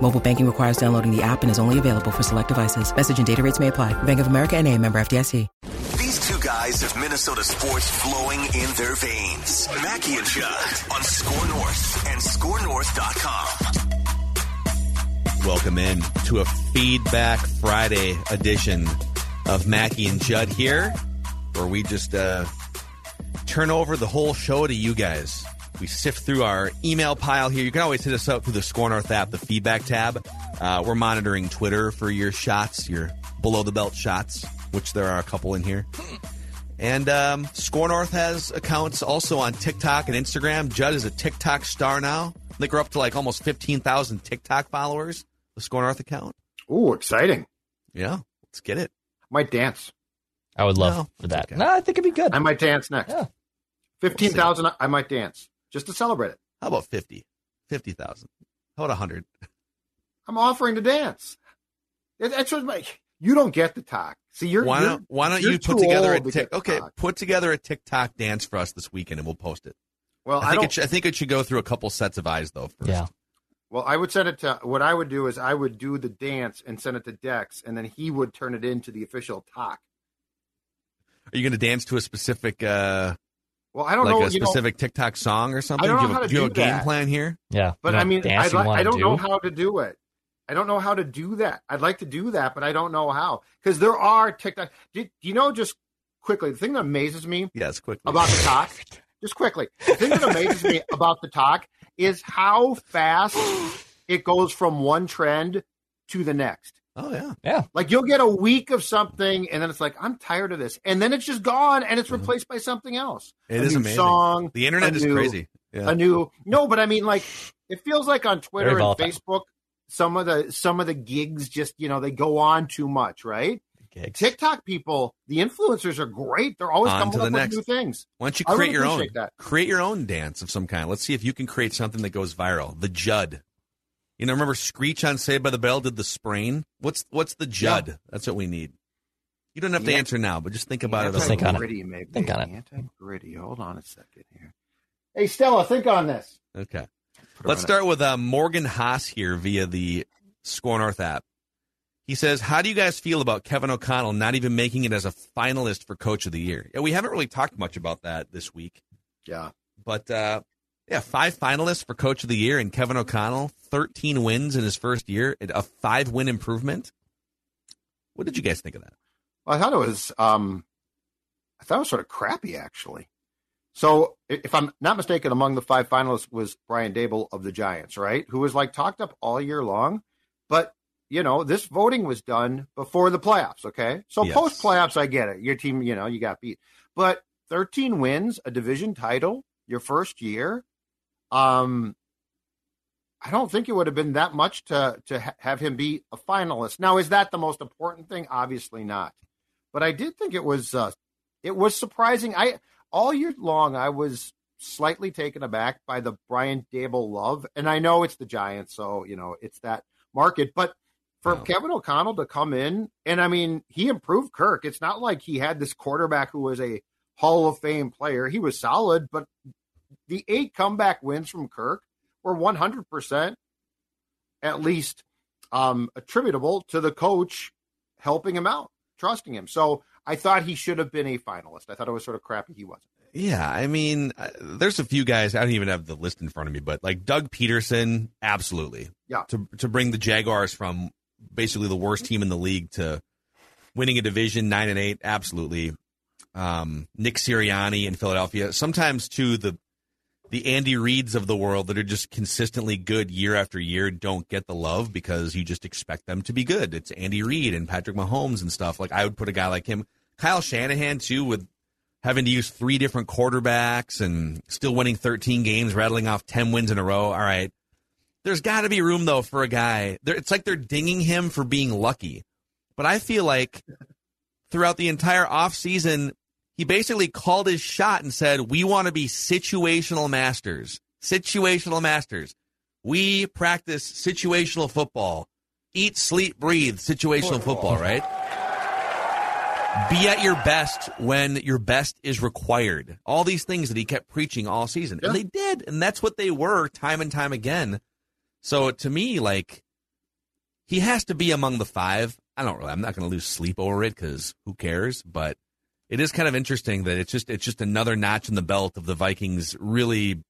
Mobile banking requires downloading the app and is only available for select devices. Message and data rates may apply. Bank of America and a member FDIC. These two guys have Minnesota sports flowing in their veins. Mackey and Judd on Score North and ScoreNorth.com. Welcome in to a Feedback Friday edition of Mackey and Judd here, where we just uh, turn over the whole show to you guys. We sift through our email pile here. You can always hit us up through the Score North app, the feedback tab. Uh, we're monitoring Twitter for your shots, your below the belt shots, which there are a couple in here. And um, Score North has accounts also on TikTok and Instagram. Judd is a TikTok star now. I think we're up to like almost 15,000 TikTok followers, the Score North account. Ooh, exciting. Yeah, let's get it. Might dance. I would love No, for that. okay. No, I think it'd be good. I might dance next. Yeah. 15,000, I might dance just to celebrate it. How about 50? 50,000. How about 100? I'm offering to dance. That's what my, you don't get the talk. See, you're, why you're- don't Why don't you're you put together a old to tic- get the okay? Put together a TikTok dance for us this weekend, and we'll post it. Well, I I, think don't. it should, I think it should go through a couple sets of eyes though. First. Yeah. well, I would send it to. What I would do is I would do the dance and send it to Dex, and then he would turn it into the official talk. Are you going to dance to a specific, uh, Well, I don't like know. a you know, specific TikTok song or something? I don't do you know have, how a- to do you have a do game plan here? Yeah. But You know I mean, I'd you I don't do? know how to do it. I don't know how to do that. I'd like to do that, but I don't know how because there are TikTok. Do, do you know just quickly the thing that amazes me Yes, quickly. about the talk? Just quickly, the thing that amazes me about the talk is how fast it goes from one trend to the next. Oh yeah, Yeah. Like you'll get a week of something, and then it's like I'm tired of this, and then it's just gone, and it's replaced by something else. Mm-hmm. It a is new amazing. Song, the internet is new- crazy. Yeah. a new no, but I mean, like it feels like on Twitter Very and volatile. Facebook, some of the some of the gigs just you know they go on too much, right? Gigs. TikTok people, the influencers are great. They're always On coming to up the with next. new things. Why don't you create really your own? that. Create your own dance of some kind. Let's see if you can create something that goes viral. The Judd. You know, remember Screech on Saved by the Bell did the sprain? What's what's the Judd? That's what we need. You don't have to answer now, but just think about it. Just think little on it. bit. Gritty, maybe. Think on it. Anti-gritty. Hold on a second here. Hey, Stella, think on this. Okay. Put Let's on start with uh, Morgan Haas here via the Score North app. He says, "How do you guys feel about Kevin O'Connell not even making it as a finalist for Coach of the Year?" Yeah, we haven't really talked much about that this week. Yeah. but uh, yeah, five finalists for Coach of the Year, and Kevin O'Connell, thirteen wins in his first year, a five-win improvement. What did you guys think of that? Well, I thought it was um I thought it was sort of crappy actually. So if I'm not mistaken, among the five finalists was Brian Daboll of the Giants, right? Who was like talked up all year long. But you know, this voting was done before the playoffs, okay? So Yes. post playoffs, I get it. Your team, you know, you got beat. But 13 wins, a division title, your first year. Um I don't think it would have been that much to to ha- have him be a finalist. Now, is that the most important thing? Obviously not. But I did think it was uh, it was surprising. I all year long I was slightly taken aback by the Brian Daboll love, and I know it's the Giants, so you know it's that market. But for No. Kevin O'Connell to come in, and I mean he improved Kirk. It's not like he had this quarterback who was a Hall of Fame player. He was solid, but the eight comeback wins from Kirk were 100% at least um, attributable to the coach helping him out, trusting him. So I thought he should have been a finalist. I thought it was sort of crappy he wasn't. Yeah, I mean, uh, there's a few guys. I don't even have the list in front of me, but like Doug Pederson, absolutely. Yeah. To to bring the Jaguars from basically the worst team in the league to winning a division nine and eight, absolutely. um, Nick Sirianni in Philadelphia. Sometimes too the the Andy Reids of the world that are just consistently good year after year don't get the love because you just expect them to be good. It's Andy Reid and Patrick Mahomes and stuff. Like I would put a guy like him, Kyle Shanahan too, with having to use three different quarterbacks and still winning 13 games, rattling off 10 wins in a row. All right. There's got to be room though for a guy. It's like they're dinging him for being lucky. But I feel like throughout the entire offseason, he basically called his shot and said, We want to be situational masters. Situational masters. We practice situational football. Eat, sleep, breathe, situational football, right? Be at your best when your best is required. All these things that he kept preaching all season. Yeah. And they did. And that's what they were time and time again. So to me, like, he has to be among the five. I don't really, I'm not going to lose sleep over it because who cares? But it is kind of interesting that it's just it's just another notch in the belt of the Vikings really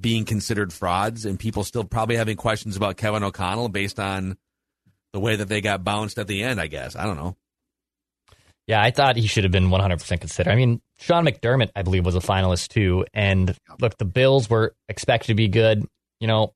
being considered frauds and people still probably having questions about Kevin O'Connell based on the way that they got bounced at the end, I guess. I don't know. Yeah, I thought he should have been 100% considered. I mean, Sean McDermott, I believe, was a finalist too. And look, the Bills were expected to be good. You know,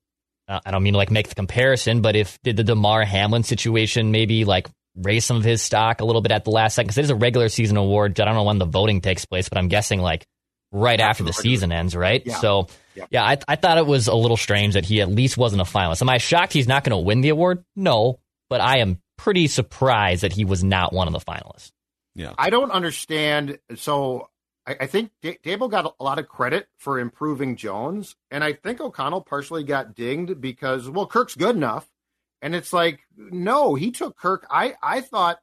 uh, I don't mean to like make the comparison, but if did the Damar Hamlin situation maybe like raise some of his stock a little bit at the last second? Because it is a regular season award. I don't know when the voting takes place, but I'm guessing like right after the After the season ends, right? Yeah. So, Yeah. yeah, I, I thought it was a little strange that he at least wasn't a finalist. Am I shocked he's not going to win the award? No, but I am pretty surprised that he was not one of the finalists. Yeah. I don't understand. So I, I think D- Daboll got a lot of credit for improving Jones, and I think O'Connell partially got dinged because well, Kirk's good enough, and it's like no, he took Kirk. I I thought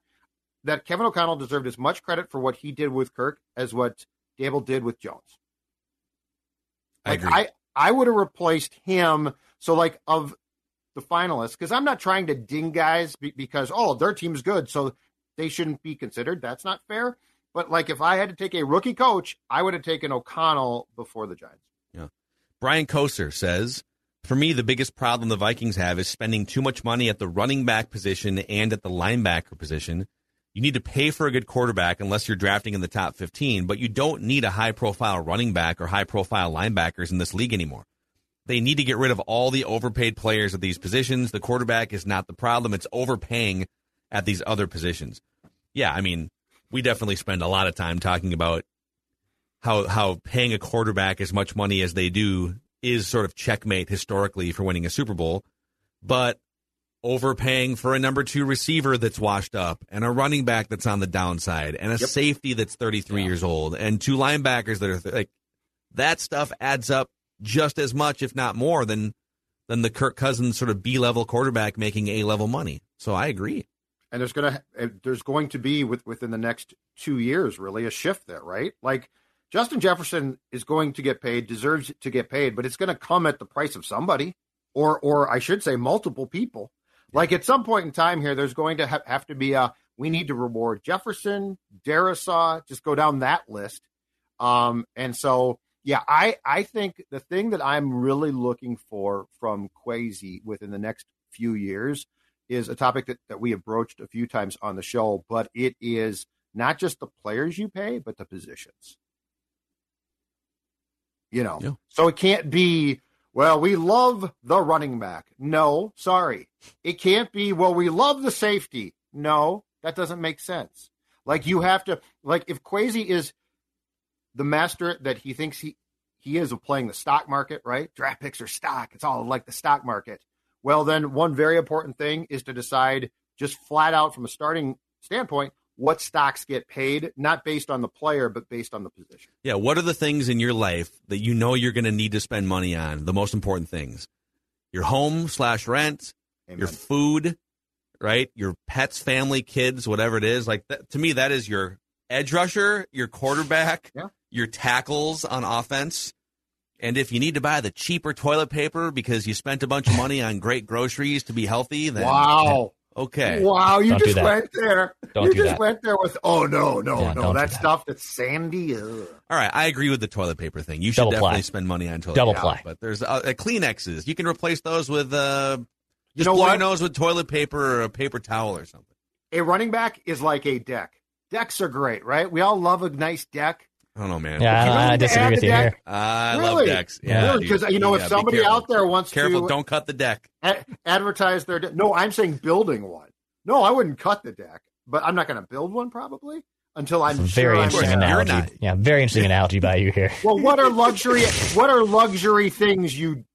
that Kevin O'Connell deserved as much credit for what he did with Kirk as what Daboll did with Jones. I Like agree. I I would have replaced him. So like of the finalists, because I'm not trying to ding guys be, because oh their team's good, so they shouldn't be considered. That's not fair. But like if I had to take a rookie coach, I would have taken O'Connell before the Giants. Yeah. Brian Koser says, For me, the biggest problem the Vikings have is spending too much money at the running back position and at the linebacker position. You need to pay for a good quarterback unless you're drafting in the top 15, but you don't need a high profile running back or high profile linebackers in this league anymore. They need to get rid of all the overpaid players at these positions. The quarterback is not the problem, it's overpaying at these other positions. Yeah, I mean, we definitely spend a lot of time talking about how how paying a quarterback as much money as they do is sort of checkmate historically for winning a Super Bowl, but overpaying for a number two receiver that's washed up and a running back that's on the downside and a Yep. safety that's 33 years old and two linebackers that are th- like that stuff adds up just as much if not more than than the Kirk Cousins sort of B level quarterback making A level money. So I agree. and there's gonna uh, there's going to be with within the next two years really a shift there right like justin jefferson is going to get paid deserves to get paid but it's going to come at the price of somebody or or i should say multiple people like at some point in time here there's going to ha- have to be a we need to reward jefferson Darrisaw, just go down that list um and so yeah i i think the thing that i'm really looking for from Kwesi within the next few years is a topic that, that we have broached a few times on the show, but it is not just the players you pay, but the positions. You know, Yeah. so it can't be, well, we love the running back. No, sorry. It can't be, well, we love the safety. No, that doesn't make sense. Like you have to, like if Kwesi is the master that he thinks he, he is of playing the stock market, right? Draft picks are stock. It's all like the stock market. Well, then one very important thing is to decide just flat out from a starting standpoint what stocks get paid, not based on the player, but based on the position. Yeah, what are the things in your life that you know you're going to need to spend money on? The most important things: your home slash rent, Amen. your food, right? Your pets, family, kids, whatever it is. Like that, to me, that is your edge rusher, your quarterback, Yeah. your tackles on offense. And if you need to buy the cheaper toilet paper because you spent a bunch of money on great groceries to be healthy, then Wow. Okay. Wow, you Don't just went there. Don't you just that. went there with, oh, no, no, Yeah, no. That that. stuff that's sandy. ugh. All right, I agree with the toilet paper thing. You should Double definitely ply. spend money on toilet Double paper. ply. But there's uh, uh, Kleenexes. You can replace those with uh, You just know blow your nose with toilet paper or a paper towel or something. A running back is like a deck. Decks are great, right? We all love a nice deck. I don't know, man. Yeah, I, you don't- I disagree with you deck? here. I Really? love decks. Yeah, Really? dude. 'Cause, you know, if Yeah, be somebody out there wants to careful, to- don't cut the deck. A- advertise their deck. No, I'm saying building one. No, I wouldn't cut the deck, but I'm not going to build one probably until I'm It's a sure very I'm interesting analogy. Yeah, very interesting analogy by you here. Well, what are luxury? what are luxury things you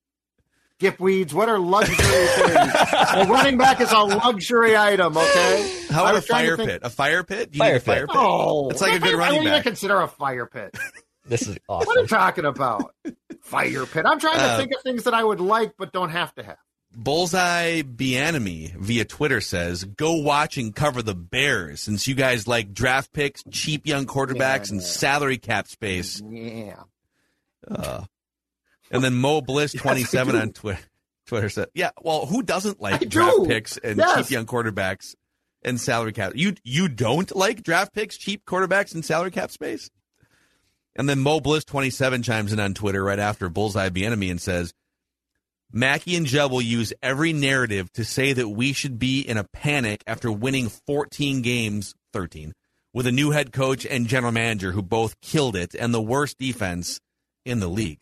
dipweeds? What are luxury things? A running back is a luxury item. Okay. How about a was trying to fire think- pit? A fire pit? Do you Fire need a pit. fire pit? Oh, It's like a good do you- running what do you back. consider a fire pit? This is awesome. What are you talking about? Fire pit. I'm trying to Uh, think of things that I would like but don't have to have. Bullseye Bieniemy via Twitter says, "Go watch and cover the Bears since you guys like draft picks, cheap young quarterbacks, and salary cap space." Yeah. Uh, and then Mo Bliss twenty seven do. on Twitter Twitter said, "Yeah, well, who doesn't like I draft do. picks and Yes. cheap young quarterbacks and salary cap? You you don't like draft picks, cheap quarterbacks, and salary cap space?" And then Mo Bliss twenty seven chimes in on Twitter right after Bullseye Bieniemy and says, Mackey and Jeb will use every narrative to say that we should be in a panic after winning 14 games, 13, with a new head coach and general manager who both killed it and the worst defense in the league.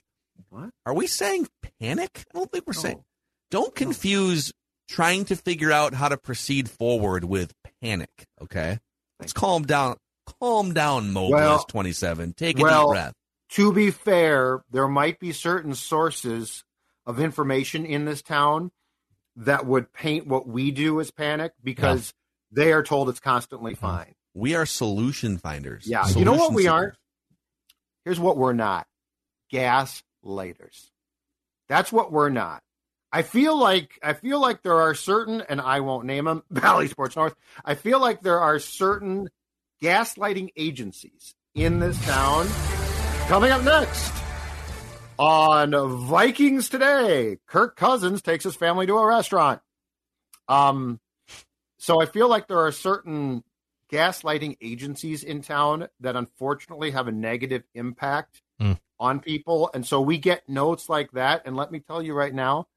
What? Are we saying panic? I don't think we're No. saying. Don't confuse trying to figure out how to proceed forward with panic, okay? Let's calm down. Calm down, Mo Well- 27. Take a well, deep breath. To be fair, there might be certain sources of information in this town that would paint what we do as panic because they are told it's constantly uh-huh. fine. We are solution finders. Yeah. you know what we seekers. aren't? Here's what we're not gas lighters. That's what we're not. I feel like I feel like there are certain, and I won't name them, Bally Sports North. I feel like there are certain gaslighting agencies in this town. Coming up next on Vikings today, Kirk Cousins takes his family to a restaurant. Um, so I feel like there are certain gaslighting agencies in town that unfortunately have a negative impact. On people. And so we get notes like that. And let me tell you right now,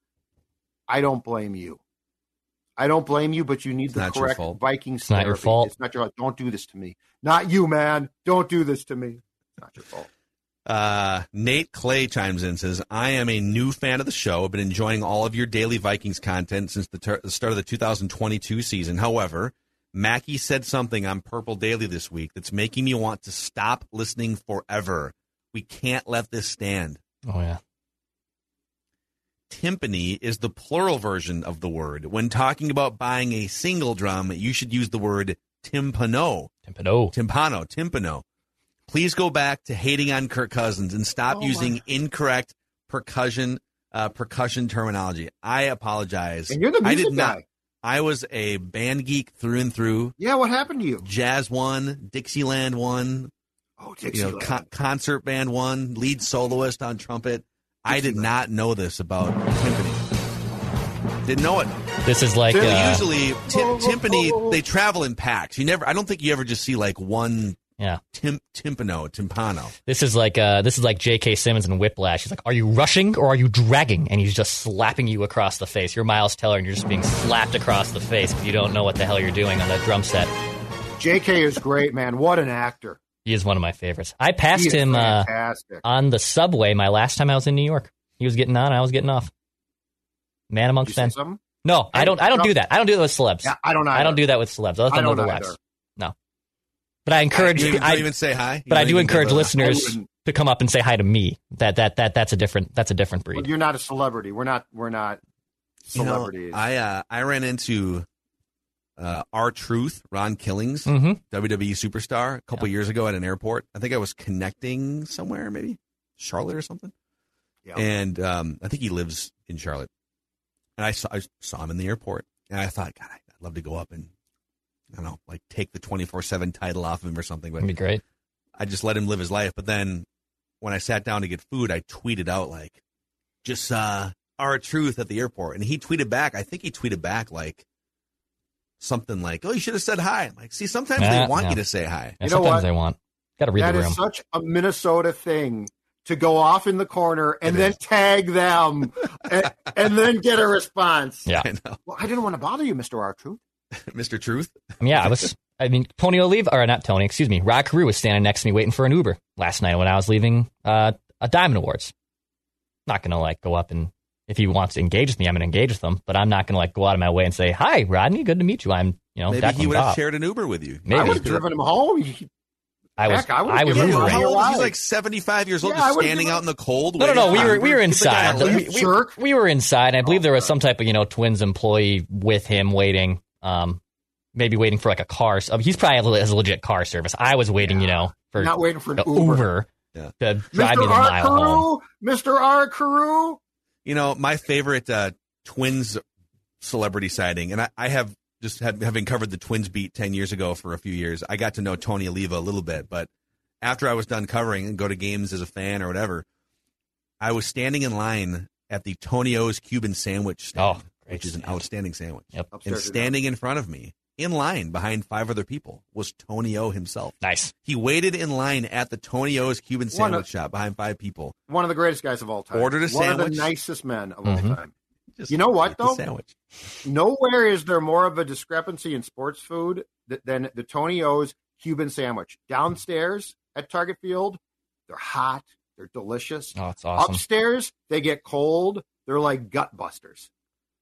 I don't blame you. I don't blame you, but you need It's the correct. Vikings It's not your fault. It's not your fault. Don't do this to me. Not you, man. Don't do this to me. It's not your fault. Uh, Nate Clay chimes in and says, I am a new fan of the show. I've been enjoying all of your daily Vikings content since the, ter- the start of the 2022 season. However, Mackey said something on Purple Daily this week that's making me want to stop listening forever. We can't let this stand. Oh yeah. Timpani is the plural version of the word. When talking about buying a single drum, you should use the word timpano. Timpano. Timpano, timpano. Please go back to hating on Kirk Cousins and stop Oh, my- using incorrect percussion uh, percussion terminology. I apologize. And you're the I music did not. guy. I was a band geek through and through. Yeah, what happened to you? Jazz one, Dixieland one, Oh, you know, con- concert band one, lead soloist on trumpet. I did not know this about timpani. Didn't know it. This is like uh, Usually, tim- timpani they travel in packs. You never. I don't think you ever just see like one yeah. tim- timpano, timpano. This is like uh, this is like J.K. Simmons and Whiplash. He's like, "Are you rushing or are you dragging?" And he's just slapping you across the face. You're Miles Teller, and you're just being slapped across the face because you don't know what the hell you're doing on that drum set. JK is great, man. What an actor. He is one of my favorites. I passed him uh, on the subway my last time I was in New York. He was getting on, I was getting off. Man amongst say men. something? No, I don't. I don't do that. I don't do that with celebs. Yeah, I don't. I don't do that with celebs. I'll let I them know don't the No, but I encourage. You don't I, even say hi. You but I don't do even encourage listeners to come up and say hi to me. That that that that's a different that's a different Well, breed. you're not a celebrity. We're not. We're not You know, celebrities. I uh, I ran into uh, R-Truth, Ron Killings, hmm WWE superstar, a couple years ago at an airport. I think I was connecting somewhere, maybe Charlotte or something. Yeah. And um, I think he lives in Charlotte. And I saw I saw him in the airport, and I thought, God, I'd love to go up and I don't know, like take the twenty four seven title off him or something. But That'd be great. I just let him live his life. But then when I sat down to get food, I tweeted out like, just saw R-Truth at the airport. And he tweeted back, I think he tweeted back like something like, Oh, you should have said hi. I'm like, see, sometimes Yeah, they want yeah. you to say hi. Yeah, You know sometimes what? they want. Got to read That the is room. such a Minnesota thing to go off in the corner and It then is. tag them and, and then get a response. Yeah. I know. Well, I didn't want to bother you, Mister R Truth. Mr. Truth. yeah, I was I mean, Tony Oliva, or not Tony, excuse me, Rod Carew was standing next to me waiting for an Uber last night when I was leaving uh, a Diamond Awards. Not gonna like go up and if he wants to engage with me, I'm gonna engage with him, but I'm not gonna like go out of my way and say, "Hi, Rodney, good to meet you." I'm, you know, Maybe Declan he would have Goff. shared an Uber with you. Maybe. I would have driven him home. He- I was, Heck, I would've I was given him a Ubering. How old is he? He's like 75 years old, Yeah, I just would've standing given- out in the cold. No, no, no. We waiting were we were Uber. The guy inside. lift. We, we- jerk. we were inside. I believe there was Oh, some type of you know Twins employee with him waiting. Um, maybe waiting for like a car. So he's probably has a legit car service. I was waiting, you know, for Not waiting for an the Uber. Uber Yeah. to drive me Mr. the R. mile home. Carew, Mr. R. Carew. You know, my favorite uh, Twins celebrity sighting, and I, I have just had, having covered the Twins beat 10 years ago for a few years, I got to know Tony Oliva a little bit. But after I was done covering and go to games as a fan or whatever, I was standing in line at the Tony O's Cuban sandwich stand, Oh, great which is an stand. outstanding sandwich. Yep. And standing in front of me, in line behind five other people, was Tony O himself. Nice. He waited in line at the Tony O's Cuban sandwich of- shop behind five people. One of the greatest guys of all time. Ordered a One of the nicest men of Mhm. all time. Just You know what, though? Sandwich. Nowhere is there more of a discrepancy in sports food th- than the Tony O's Cuban sandwich. Downstairs at Target Field, they're hot, they're delicious. Oh, it's awesome. Upstairs, they get cold. They're like gut busters.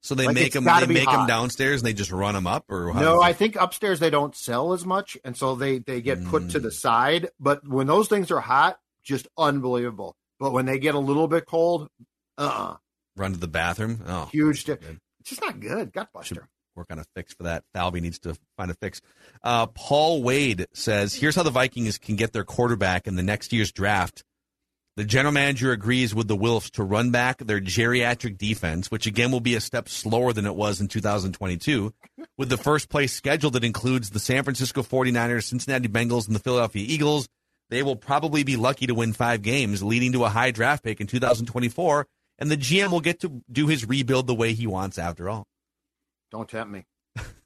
So they Like, make them. They make them downstairs and they just run them up, or how no, I think upstairs they don't sell as much, and so they they get put to Mm. the side. But when those things are hot, just unbelievable. But when they get a little bit cold, uh, uh run to the bathroom. Oh, huge. Di- it's just not good. Gut buster. work on a fix for that. Falvey needs to find a fix. Uh, Paul Wade says, "Here's how the Vikings can get their quarterback in the next year's draft." The general manager agrees with the Wilfs to run back their geriatric defense, which again will be a step slower than it was in 2022, with the first place schedule that includes the San Francisco 49ers, Cincinnati Bengals, and the Philadelphia Eagles. They will probably be lucky to win five games, leading to a high draft pick in 2024, and the GM will get to do his rebuild the way he wants after all. Don't tempt me.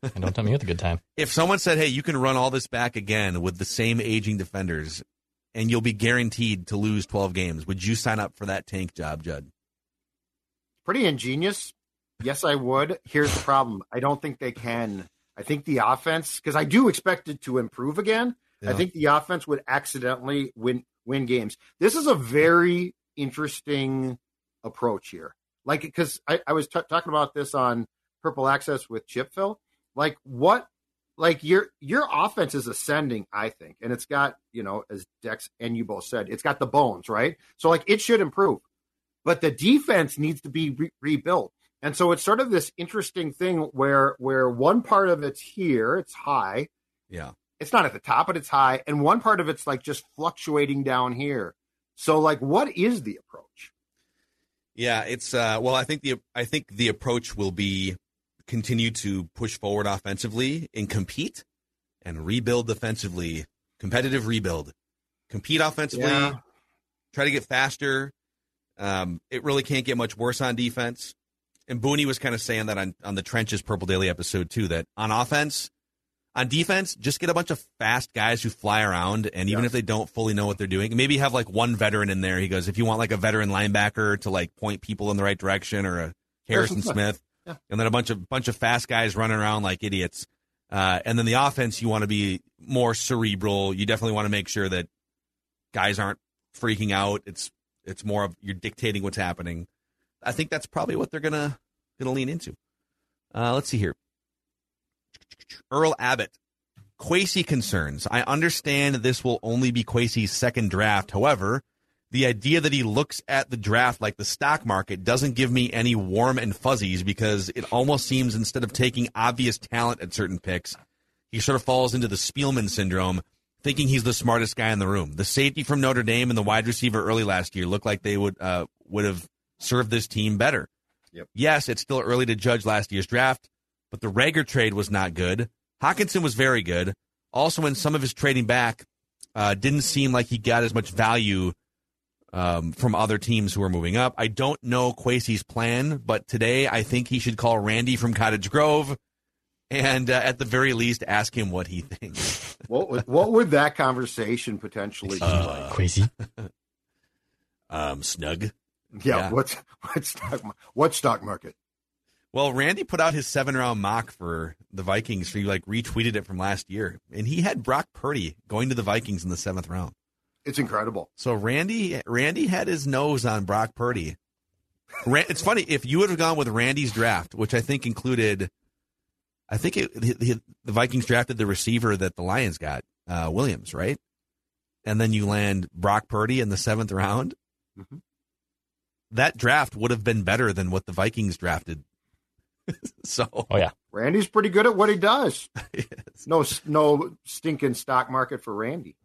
And don't tell me you had a good time. if someone said, "Hey, you can run all this back again with the same aging defenders, and you'll be guaranteed to lose 12 games," would you sign up for that tank job, Judd? Pretty ingenious. Yes, I would. Here's the problem. I don't think they can. I think the offense, because I do expect it to improve again. I think the offense would accidentally win win games. This is a very interesting approach here. Like, because I, I was t- talking about this on Purple Access with Chip Phil. Like, what? Like your your offense is ascending, I think, and it's got you know, as Dex and you both said, it's got the bones, right? So like, it should improve, but the defense needs to be re- rebuilt. And so it's sort of this interesting thing where where one part of it's here, it's high, Yeah. it's not at the top, but it's high, and one part of it's like just fluctuating down here. So, like, what is the approach? Yeah, it's uh well, I think the I think the approach will be continue to push forward offensively and compete and rebuild defensively. Competitive rebuild. Compete offensively, Yeah. try to get faster. Um, it really can't get much worse on defense. And Booney was kind of saying that on, on the Trenches Purple Daily episode too, that on offense, on defense, just get a bunch of fast guys who fly around, and even Yes. if they don't fully know what they're doing, maybe have like one veteran in there. He goes, if you want like a veteran linebacker to like point people in the right direction, or a Harrison Harrison Smith. Yeah. and then a bunch of bunch of fast guys running around like idiots. Uh, and then the offense, you want to be more cerebral. You definitely want to make sure that guys aren't freaking out. It's it's more of you're dictating what's happening. I think that's probably what they're gonna gonna lean into. Uh, let's see here. Earl Abbott, Kwesi concerns. I understand this will only be Kwesi's second draft. However, the idea that he looks at the draft like the stock market doesn't give me any warm and fuzzies because it almost seems instead of taking obvious talent at certain picks, he sort of falls into the Spielman syndrome, thinking he's the smartest guy in the room. The safety from Notre Dame and the wide receiver early last year looked like they would uh, would have served this team better. Yep. Yes, it's still early to judge last year's draft, but the Rager trade was not good. Hockenson was very good. Also, in some of his trading back, uh, didn't seem like he got as much value um, from other teams who are moving up. I don't know Kwesi's plan, but today I think he should call Randy from Cottage Grove and uh, at the very least ask him what he thinks. What would, what would that conversation potentially be like? Crazy. Um, snug. Yeah, yeah. what's what stock mar- what stock market? Well, Randy put out his seven round mock for the Vikings. He like retweeted it from last year, and he had Brock Purdy going to the Vikings in the seventh round. It's incredible. So Randy, Randy had his nose on Brock Purdy. It's funny if you would have gone with Randy's draft, which I think included, I think it, the, the Vikings drafted the receiver that the Lions got, uh, Williams, right? And then you land Brock Purdy in the seventh round. Mm-hmm. That draft would have been better than what the Vikings drafted so, oh yeah, Randy's pretty good at what he does. yes. No, no stinking stock market for Randy.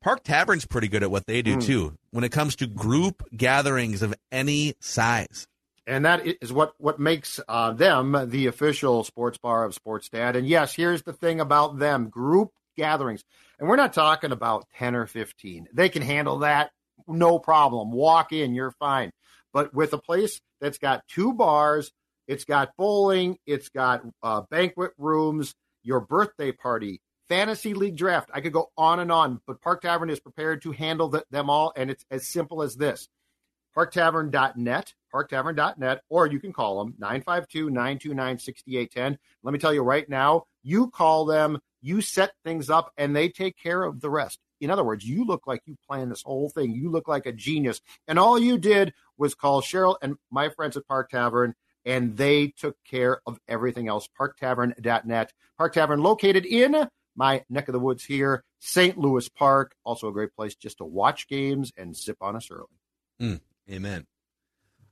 Park Tavern's pretty good at what they do mm. too when it comes to group gatherings of any size. And that is what what makes uh, them the official sports bar of Sports Dad. And yes, here's the thing about them: group gatherings. And we're not talking about ten or fifteen. They can handle that, no problem. Walk in, you're fine. But with a place that's got two bars it's got bowling, it's got uh, banquet rooms, your birthday party, fantasy league draft. I could go on and on, but Park Tavern is prepared to handle the, them all, and it's as simple as this. ParkTavern.net, ParkTavern.net, or you can call them 952 929 6810. Let me tell you right now, you call them, you set things up, and they take care of the rest. In other words, you look like you planned this whole thing. You look like a genius. And all you did was call Cheryl and my friends at Park Tavern and they took care of everything else. ParkTavern.net. Park Tavern located in my neck of the woods here, St. Louis Park. Also a great place just to watch games and sip on us early. Mm, amen.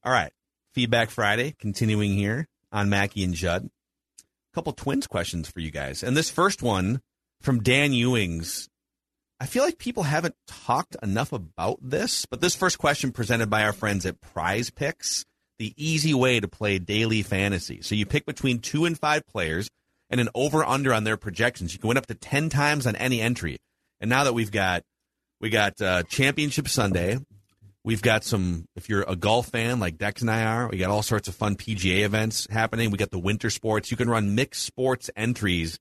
All right. Feedback Friday, continuing here on Mackey and Judd. A couple twins questions for you guys. And this first one from Dan Ewings. I feel like people haven't talked enough about this, but this first question presented by our friends at Prize Picks the easy way to play daily fantasy. So you pick between two and five players and an over under on their projections. You can win up to 10 times on any entry. And now that we've got, we got uh, Championship Sunday, we've got some, if you're a golf fan like Dex and I are, we got all sorts of fun PGA events happening. We got the winter sports. You can run mixed sports entries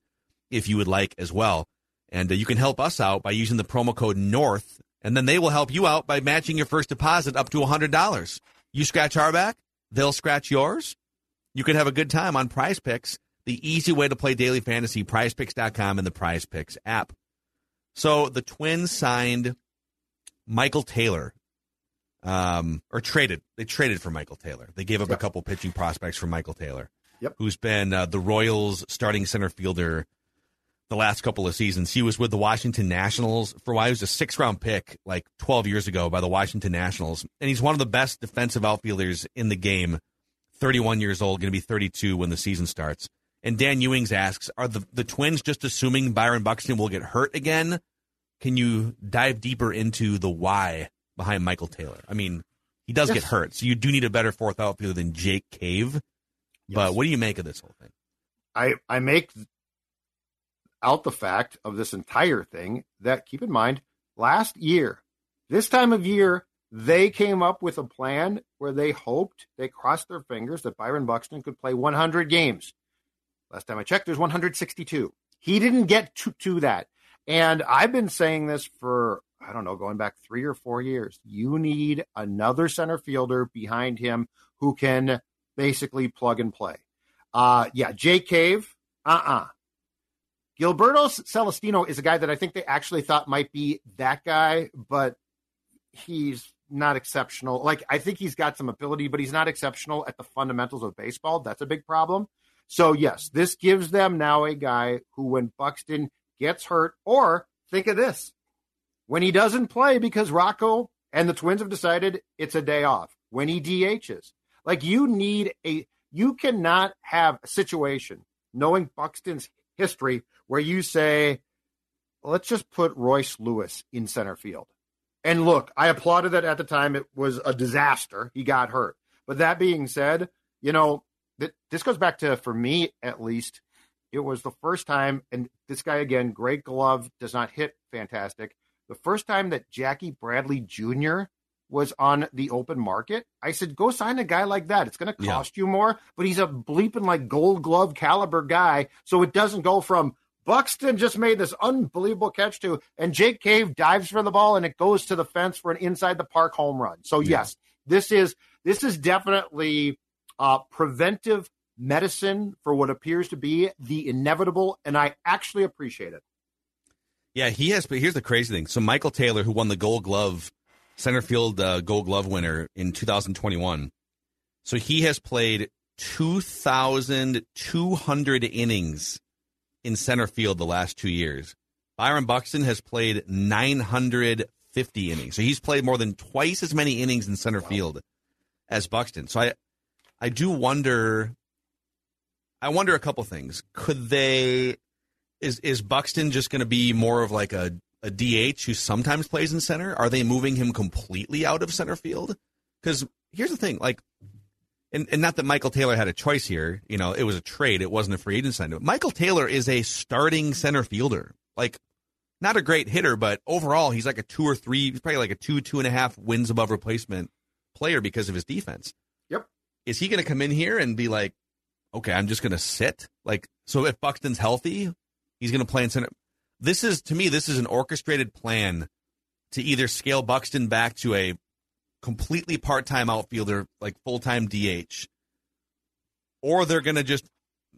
if you would like as well. And uh, you can help us out by using the promo code NORTH, and then they will help you out by matching your first deposit up to $100. You scratch our back, They'll scratch yours. You can have a good time on Prize Picks, the easy way to play daily fantasy, prizepicks.com and the Prize Picks app. So the Twins signed Michael Taylor, um, or traded. They traded for Michael Taylor. They gave up yep. a couple pitching prospects for Michael Taylor, yep. who's been uh, the Royals' starting center fielder the last couple of seasons. He was with the Washington Nationals for why. He was a six round pick like 12 years ago by the Washington Nationals. And he's one of the best defensive outfielders in the game. 31 years old, going to be 32 when the season starts. And Dan Ewings asks, are the, the Twins just assuming Byron Buxton will get hurt again? Can you dive deeper into the why behind Michael Taylor? I mean, he does yes. get hurt, so you do need a better fourth outfielder than Jake Cave. Yes. But what do you make of this whole thing? I, I make out the fact of this entire thing that keep in mind last year, this time of year, they came up with a plan where they hoped, they crossed their fingers that Byron Buxton could play 100 games. Last time I checked, there's 162. He didn't get to, to that. And I've been saying this for, I don't know, going back three or four years. You need another center fielder behind him who can basically plug and play. Uh, yeah, Jake Cave, uh uh-uh. uh Gilberto Celestino is a guy that I think they actually thought might be that guy, but he's not exceptional. Like I think he's got some ability, but he's not exceptional at the fundamentals of baseball. That's a big problem. So yes, this gives them now a guy who, when Buxton gets hurt, or think of this, when he doesn't play because Rocco and the Twins have decided it's a day off. When he DHs, like you need a, you cannot have a situation knowing Buxton's history where you say, let's just put Royce Lewis in center field. And look, I applauded that at the time. It was a disaster. He got hurt. But that being said, you know, th- this goes back to, for me at least, it was the first time, and this guy again, great glove, does not hit fantastic. The first time that Jackie Bradley Jr. was on the open market, I said, go sign a guy like that. It's going to cost yeah. you more, but he's a bleeping like gold glove caliber guy. So it doesn't go from Buxton just made this unbelievable catch too, and Jake Cave dives for the ball and it goes to the fence for an inside the park home run. So yeah. yes, this is this is definitely uh, preventive medicine for what appears to be the inevitable, and I actually appreciate it. Yeah, he has. But here's the crazy thing. So Michael Taylor, who won the Gold Glove, center field uh, Gold Glove winner in 2021, so he has played 2,200 innings in center field the last two years. Byron Buxton has played 950 innings, so he's played more than twice as many innings in center field as Buxton. So I, I do wonder. I wonder a couple things. Could they is is Buxton just going to be more of like a a DH who sometimes plays in center? Are they moving him completely out of center field? Because here's the thing, like, and, and not that Michael Taylor had a choice here. You know, it was a trade. It wasn't a free agent sign. Michael Taylor is a starting center fielder. Like, not a great hitter, but overall, he's like a two or three, he's probably like a two, two and a half wins above replacement player because of his defense. Is he going to come in here and be like, okay, I'm just going to sit? Like, so if Buxton's healthy, He's going to play in center. This is to me, this is an orchestrated plan to either scale Buxton back to a completely part-time outfielder, like full-time DH, or they're going to just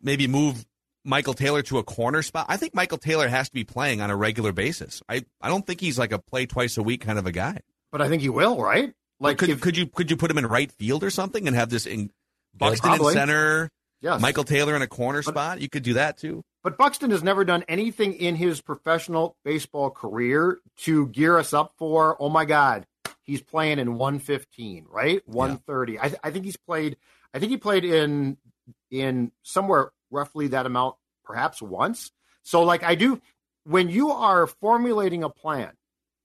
maybe move Michael Taylor to a corner spot. I think Michael Taylor has to be playing on a regular basis. I, I don't think he's like a play twice a week kind of a guy. But I think he will, right? Like could, if, could you could you put him in right field or something and have this in Buxton in center, yes. Michael Taylor in a corner but, spot? You could do that too. But Buxton has never done anything in his professional baseball career to gear us up for, oh my God, he's playing in 115, right? 130. Yeah. I, th- I think he's played, I think he played in, in somewhere roughly that amount, perhaps once. So, like, I do, when you are formulating a plan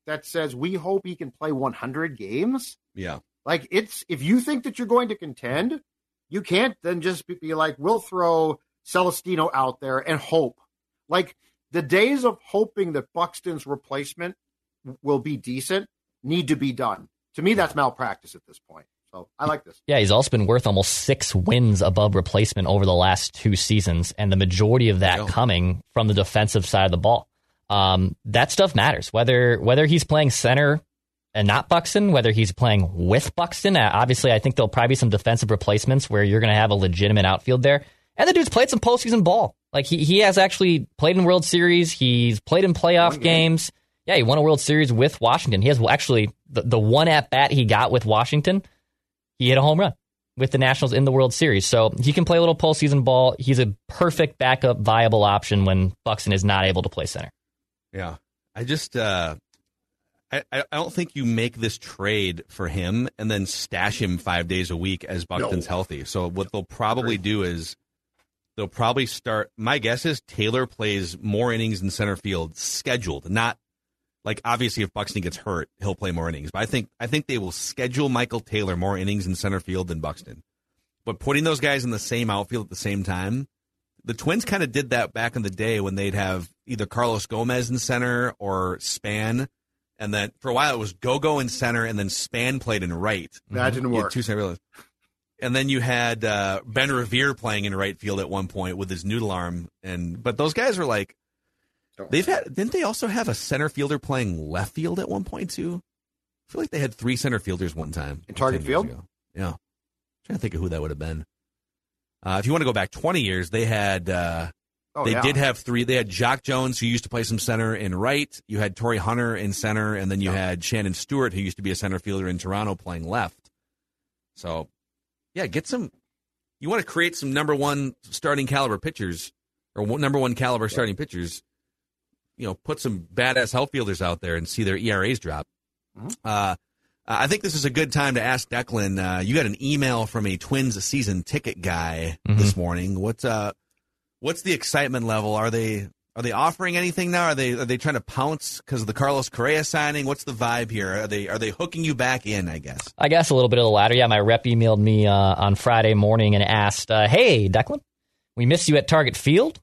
that says we hope he can play 100 games, yeah, like it's, if you think that you're going to contend, you can't then just be like, we'll throw Celestino out there and hope. Like the days of hoping that Buxton's replacement will be decent need to be done. To me, that's malpractice at this point. So I like this. Yeah, he's also been worth almost six wins above replacement over the last two seasons, and the majority of that coming from the defensive side of the ball. Um, that stuff matters. Whether whether he's playing center and not Buxton, whether he's playing with Buxton. Uh, obviously, I think there'll probably be some defensive replacements where you're going to have a legitimate outfield there. And the dude's played some postseason ball. Like he, he has actually played in World Series. He's played in playoff games. Yeah, he won a World Series with Washington. He has actually the, the one at bat he got with Washington, he hit a home run with the Nationals in the World Series. So he can play a little postseason ball. He's a perfect backup, viable option when Buxton is not able to play center. Yeah, I just uh, I, I don't think you make this trade for him and then stash him five days a week as Buxton's no. healthy. So what they'll probably do is they'll probably start. My guess is Taylor plays more innings in center field scheduled, not like obviously if Buxton gets hurt, he'll play more innings. But I think I think they will schedule Michael Taylor more innings in center field than Buxton. But putting those guys in the same outfield at the same time, the Twins kind of did that back in the day when they'd have either Carlos Gomez in center or Span. And then for a while it was Gogo in center, and then Span played in right. That didn't work. Two center and then you had uh, Ben Revere playing in right field at one point with his noodle arm, and but those guys were like they've had. Didn't they also have a center fielder playing left field at one point too? I feel like they had three center fielders one time in Target Field. Ago. Yeah, I'm trying to think of who that would have been. Uh, if you want to go back 20 years, they had. Uh, oh, they yeah. did have three. They had Jacque Jones, who used to play some center in right. You had Torii Hunter in center, and then you yeah. had Shannon Stewart, who used to be a center fielder in Toronto, playing left. So yeah, get some. You want to create some number one starting caliber pitchers or number one caliber starting pitchers. You know, put some badass outfielders out there and see their ERAs drop. Mm-hmm. Uh, I think this is a good time to ask Declan. Uh, you got an email from a Twins season ticket guy mm-hmm. this morning. What's uh, what's the excitement level? Are they are they offering anything now? Are they are they trying to pounce because of the Carlos Correa signing? What's the vibe here? Are they are they hooking you back in? I guess. I guess a little bit of the latter. Yeah, my rep emailed me uh, on Friday morning and asked, uh, "Hey, Declan, we miss you at Target Field.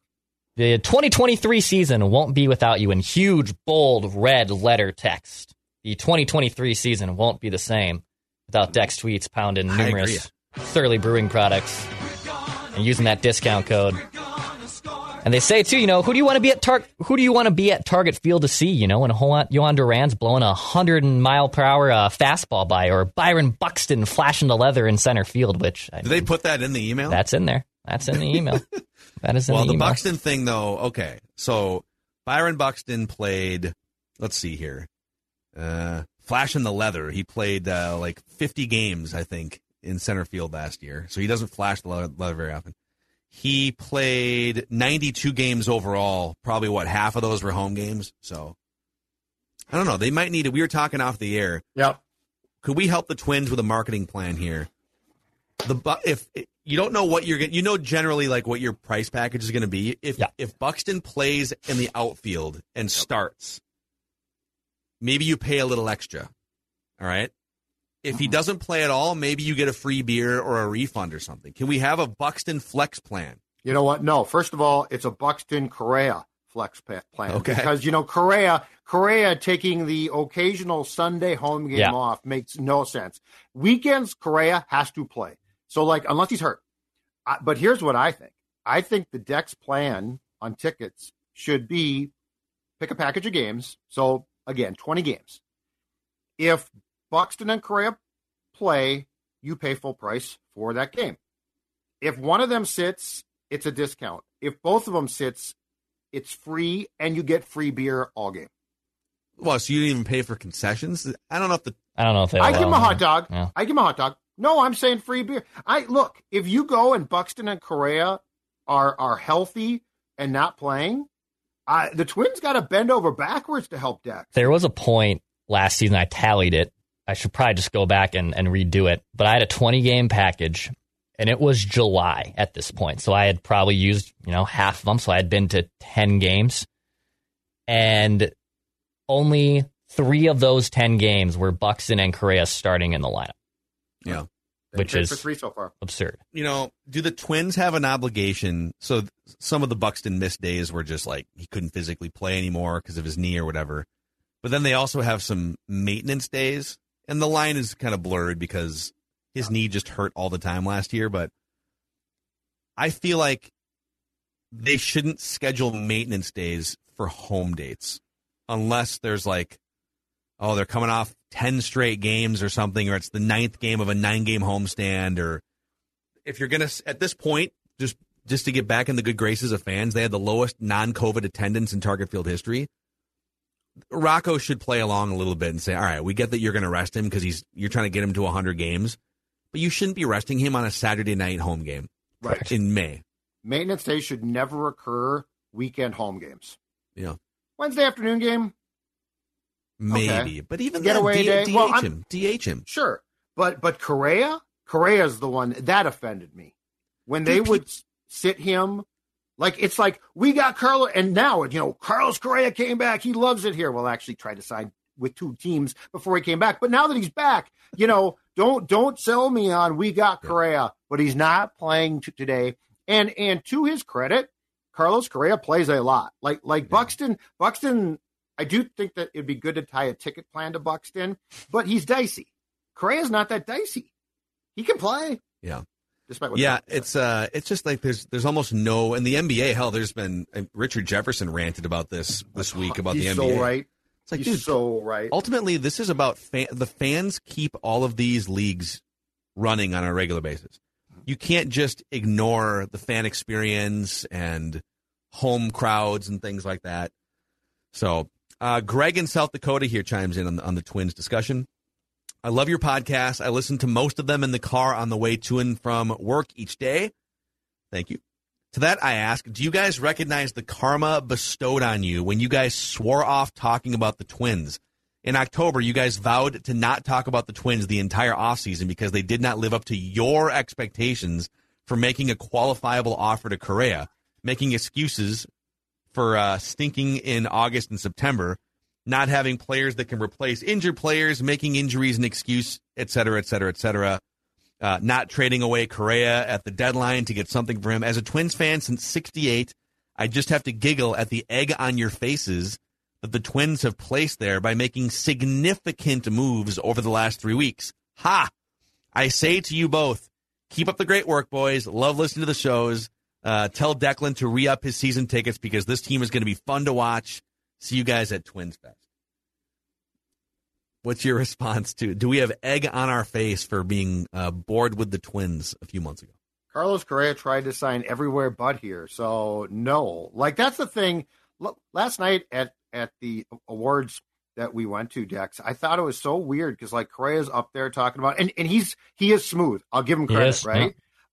The 2023 season won't be without you." In huge bold red letter text, the 2023 season won't be the same without Dex tweets pounding numerous Surly Brewing products and using that discount code and they say too, you know, who do you want to be at Target? Who do you want to be at Target Field to see? You know, when Jhoan Duran's blowing a hundred mile per hour uh, fastball by, or Byron Buxton flashing the leather in center field. Which I mean, they put that in the email? That's in there. That's in the email. that is in well, the, the email. Buxton thing, though. Okay, so Byron Buxton played. Let's see here. Uh, Flash in the leather. He played uh, like 50 games, I think, in center field last year. So he doesn't flash the leather, very often. He played 92 games overall. Probably what half of those were home games. So I don't know. They might need it. We were talking off the air. Yep. Could we help the Twins with a marketing plan here? The if you don't know what you're going, you know generally like what your price package is going to be. If if Buxton plays in the outfield and starts, maybe you pay a little extra. All right. If he mm-hmm. doesn't play at all, maybe you get a free beer or a refund or something. Can we have a Buxton flex plan? You know what? No. First of all, it's a Buxton Correa flex plan Okay. because you know Correa Correa taking the occasional Sunday home game Yeah. off makes no sense. Weekends Correa has to play. So like unless he's hurt. I, but here's what I think. I think the Dex plan on tickets should be pick a package of games. So again, 20 games. If Buxton and Correa play, you pay full price for that game. If one of them sits, it's a discount. If both of them sits, it's free and you get free beer all game. Well, so you didn't even pay for concessions. I don't know if the I don't know if they. I give him a hot dog. Yeah. I give him a hot dog. No, I'm saying free beer. I look, if you go and Buxton and Correa are are healthy and not playing, I, the Twins got to bend over backwards to help Dex. There was a point last season. I tallied it. I should probably just go back and, and redo it. But I had a 20 game package, and it was July at this point. So I had probably used you know half of them. So I had been to 10 games, and only three of those 10 games were Buxton and Correa starting in the lineup. yeah. Which is- for three so far. Absurd. you know, do the Twins have an obligation? So some of the Buxton missed days were just like he couldn't physically play anymore because of his knee or whatever. But then they also have some maintenance days, and the line is kind of blurred because his knee just hurt all the time last year. But I feel like they shouldn't schedule maintenance days for home dates unless there's like, oh, they're coming off 10 straight games or something, or it's the ninth game of a nine game homestand, or if you're going to, at this point, just just to get back in the good graces of fans, they had the lowest non COVID attendance in Target Field history. Rocco should play along a little bit and say, all right, we get that you're going to rest him because he's you're trying to get him to 100 games, but you shouldn't be resting him on a Saturday night home game Right. in May. Maintenance days should never occur weekend home games. Yeah. Wednesday afternoon game, Maybe, but even Getaway then, day. D- Well, DH I'm- him, DH him. Sure, but but Correa, Correa's the one that offended me when they Dude, would sit him. Like it's like we got Carlos, and now you know Carlos Correa came back. He loves it here. Well, actually, tried to sign with two teams before he came back, but now that he's back, you know, don't don't sell me on we got Correa, but he's not playing t- today. And and to his credit, Carlos Correa plays a lot. Like like Buxton, Buxton. I do think that it'd be good to tie a ticket plan to Buxton, but he's dicey. Correa's not that dicey. He can play. Yeah. Despite what Yeah, it's uh, it's just like there's there's almost no in the NBA. Hell, there's been uh, Richard Jefferson ranted about this this week about He's the NBA. so right. It's like, He's dude, so right. ultimately, this is about fan, the fans keep all of these leagues running on a regular basis. You can't just ignore the fan experience and home crowds and things like that. So, uh, Greg in South Dakota here chimes in on the, on the Twins discussion. I love your podcast. I listen to most of them in the car on the way to and from work each day. Thank you. To that, I ask, do you guys recognize the karma bestowed on you when you guys swore off talking about the Twins? In October, you guys vowed to not talk about the Twins the entire offseason because they did not live up to your expectations for making a qualifiable offer to Correa, making excuses for uh, stinking in August and September, not having players that can replace injured players, making injuries an excuse, et cetera, et cetera, et cetera. Uh, not trading away Correa at the deadline to get something for him. As a Twins fan since 68, I just have to giggle at the egg on your faces that the Twins have placed there by making significant moves over the last three weeks. Ha! I say to you both, keep up the great work, boys. Love listening to the shows. Uh, tell Declan to re up his season tickets because this team is going to be fun to watch. See you guys at Twins Fest. What's your response to? Do we have egg on our face for being uh, bored with the Twins a few months ago? Carlos Correa tried to sign everywhere but here. So no, like that's the thing. Last night at at the awards that we went to, Dex, I thought it was so weird because like Correa's up there talking about, and and he's he is smooth. I'll give him credit, is, right? Yeah.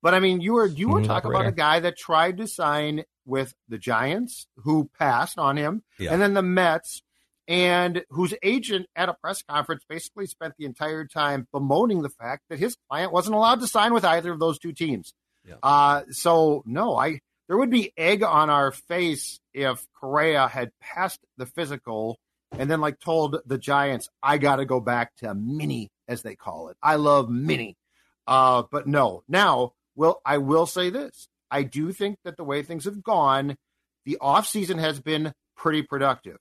But I mean, you were you were talking about a guy that tried to sign with the Giants, who passed on him, yeah. and then the Mets, and whose agent at a press conference basically spent the entire time bemoaning the fact that his client wasn't allowed to sign with either of those two teams. Yeah. Uh, so no, I there would be egg on our face if Correa had passed the physical and then like told the Giants, I got to go back to mini as they call it. I love mini. Uh, but no, now, well, I will say this. I do think that the way things have gone, the offseason has been pretty productive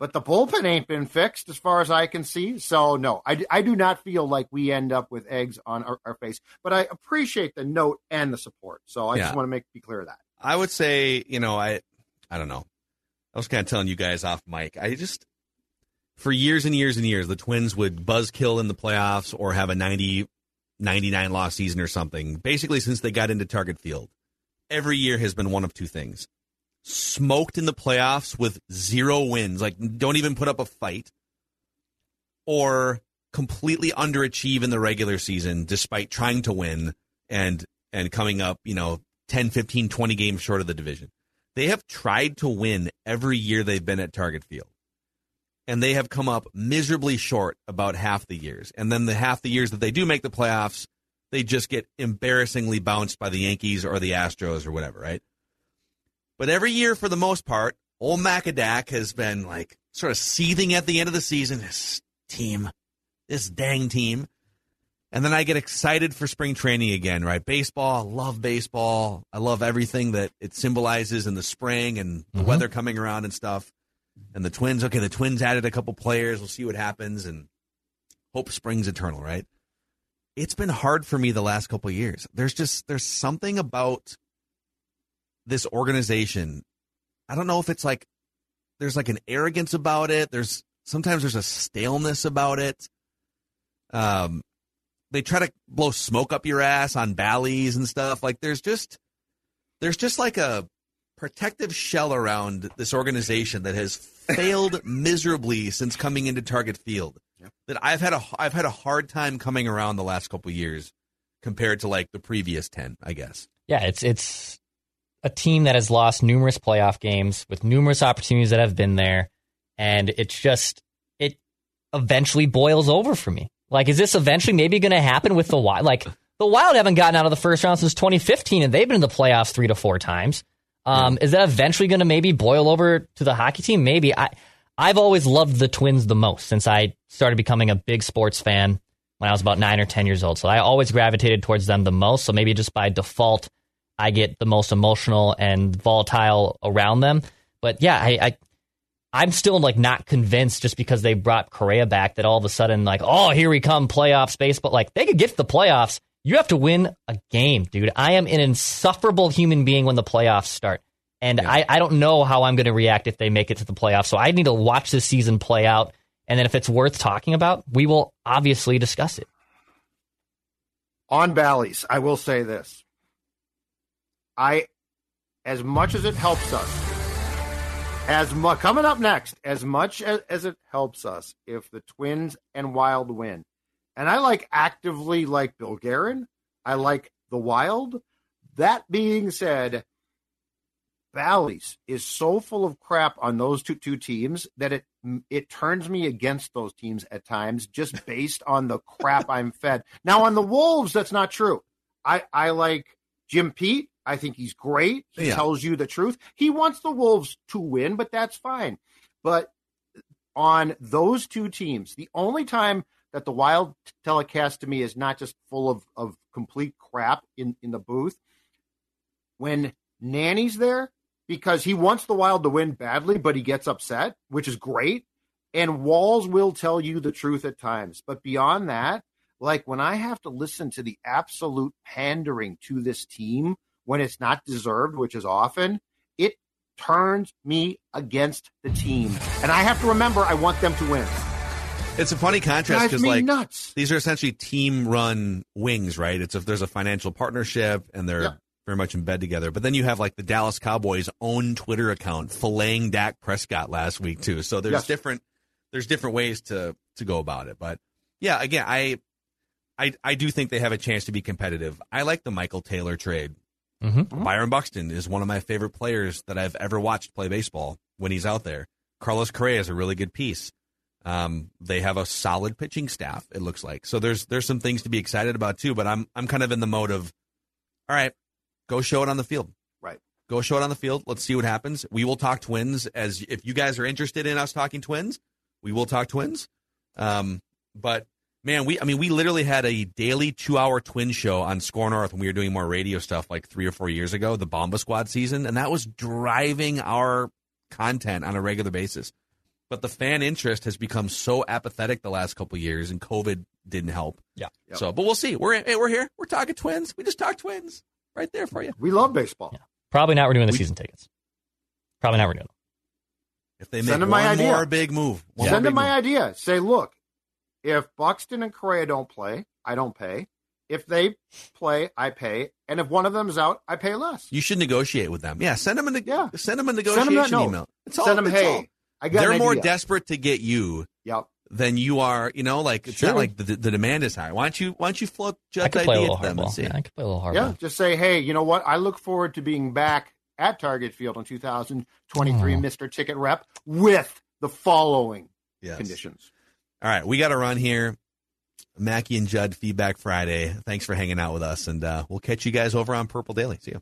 but the bullpen ain't been fixed as far as I can see. So no, I, I do not feel like we end up with eggs on our, our face, but I appreciate the note and the support. So I yeah. just want to make be clear of that. I would say, you know, I, I don't know. I was kind of telling you guys off mic. I just, for years and years and years, the Twins would buzzkill in the playoffs or have a 90, 99 loss season or something. Basically, since they got into Target Field, every year has been one of two things smoked in the playoffs with zero wins, like don't even put up a fight, or completely underachieve in the regular season despite trying to win and and coming up, you know, 10, 15, 20 games short of the division. They have tried to win every year they've been at Target Field. And they have come up miserably short about half the years. And then the half the years that they do make the playoffs, they just get embarrassingly bounced by the Yankees or the Astros or whatever, right? But every year, for the most part, old Macadac has been like sort of seething at the end of the season. This team, this dang team. And then I get excited for spring training again, right? Baseball, I love baseball. I love everything that it symbolizes in the spring and the mm-hmm. weather coming around and stuff. And the Twins, okay, the Twins added a couple players. We'll see what happens and hope springs eternal, right? It's been hard for me the last couple years. There's just there's something about this organization, I don't know if it's like there's like an arrogance about it. There's sometimes there's a staleness about it. Um, they try to blow smoke up your ass on Bally's and stuff. Like there's just there's just like a protective shell around this organization that has failed miserably since coming into Target Field. That I've had a I've had a hard time coming around the last couple years compared to like the previous ten, I guess. Yeah, it's it's a team that has lost numerous playoff games with numerous opportunities that have been there. And it's just, it eventually boils over for me. Like, is this eventually maybe going to happen with the Wild? Like, the Wild haven't gotten out of the first round since 2015, and they've been in the playoffs three to four times. Um, yeah. Is that eventually going to maybe boil over to the hockey team? Maybe. I, I've always loved the Twins the most since I started becoming a big sports fan when I was about nine or 10 years old. So I always gravitated towards them the most. So maybe just by default, I get the most emotional and volatile around them. But yeah, I, I I'm still like not convinced just because they brought Correa back that all of a sudden like oh here we come playoff space. But like they could get to the playoffs. You have to win a game, dude. I am an insufferable human being when the playoffs start. And yeah. I, I don't know how I'm going to react if they make it to the playoffs. So I need to watch this season play out. And then if it's worth talking about, we will obviously discuss it. On Bally's, I will say this. I, as much as it helps us, as much coming up next, as much as, as it helps us, if the Twins and Wild win, and I like actively like Bill Guerin, I like the Wild. That being said, Bally's is so full of crap on those two two teams that it it turns me against those teams at times just based on the crap I'm fed. Now on the Wolves, that's not true. I I like Jim Pete. I think he's great. He yeah. tells you the truth. He wants the Wolves to win, but that's fine. But on those two teams, the only time that the Wild telecast to me is not just full of, of complete crap in, in the booth, when Nanne's there, because he wants the Wild to win badly, but he gets upset, which is great. And Walz will tell you the truth at times. But beyond that, like when I have to listen to the absolute pandering to this team when it's not deserved, which is often, it turns me against the team. And I have to remember I want them to win. It's a funny contrast because like nuts. these are essentially team run wings, right? It's if there's a financial partnership and they're Yeah. very much in bed together. But then you have like the Dallas Cowboys own Twitter account filleting Dak Prescott last week too. So there's Yes. different there's different ways to to go about it. But yeah, again, I I I do think they have a chance to be competitive. I like the Michael Taylor trade. Mm-hmm. Byron Buxton is one of my favorite players that I've ever watched play baseball when he's out there. Carlos Correa is a really good piece. Um, they have a solid pitching staff. It looks like so. There's there's some things to be excited about too. But I'm I'm kind of in the mode of, all right, go show it on the field. Right. Go show it on the field. Let's see what happens. We will talk twins as if you guys are interested in us talking twins. We will talk twins. Um, but man, we I mean we literally had a daily two hour twin show on SKOR North when we were doing more radio stuff like three or four years ago, the Bomba Squad season, and that was driving our content on a regular basis. But the fan interest has become so apathetic the last couple of years, and COVID didn't help. Yeah. Yep. So, but we'll see. We're hey, we're here. We're talking twins. We just talk twins right there for you. We love baseball. Probably not renewing the We- season tickets. Probably not renewing them. If they Send make them my one idea. more big move, one more Send them my move. idea. Say, look, if Buxton and Correa don't play, I don't pay. If they play, I pay. And if one of them's out, I pay less. You should negotiate with them. Yeah, send them a Yeah. send them a Send them negotiation that note. email. It's all, Send them, it's hey, all- I got they're more desperate to get you Yep. than you are. You know, like it's Sure. not like the, the demand is high. Why don't you Why don't you float I Judd's could play a idea little to them and hardball. see? Yeah, I could play a little hardball. Yeah. Just say, hey, you know what? I look forward to being back at Target Field in 2023, Oh. Mr. Ticket Rep, with the following Yes. conditions. All right, we got to run here. Mackey and Judd Feedback Friday. Thanks for hanging out with us, and uh, we'll catch you guys over on Purple Daily. See you.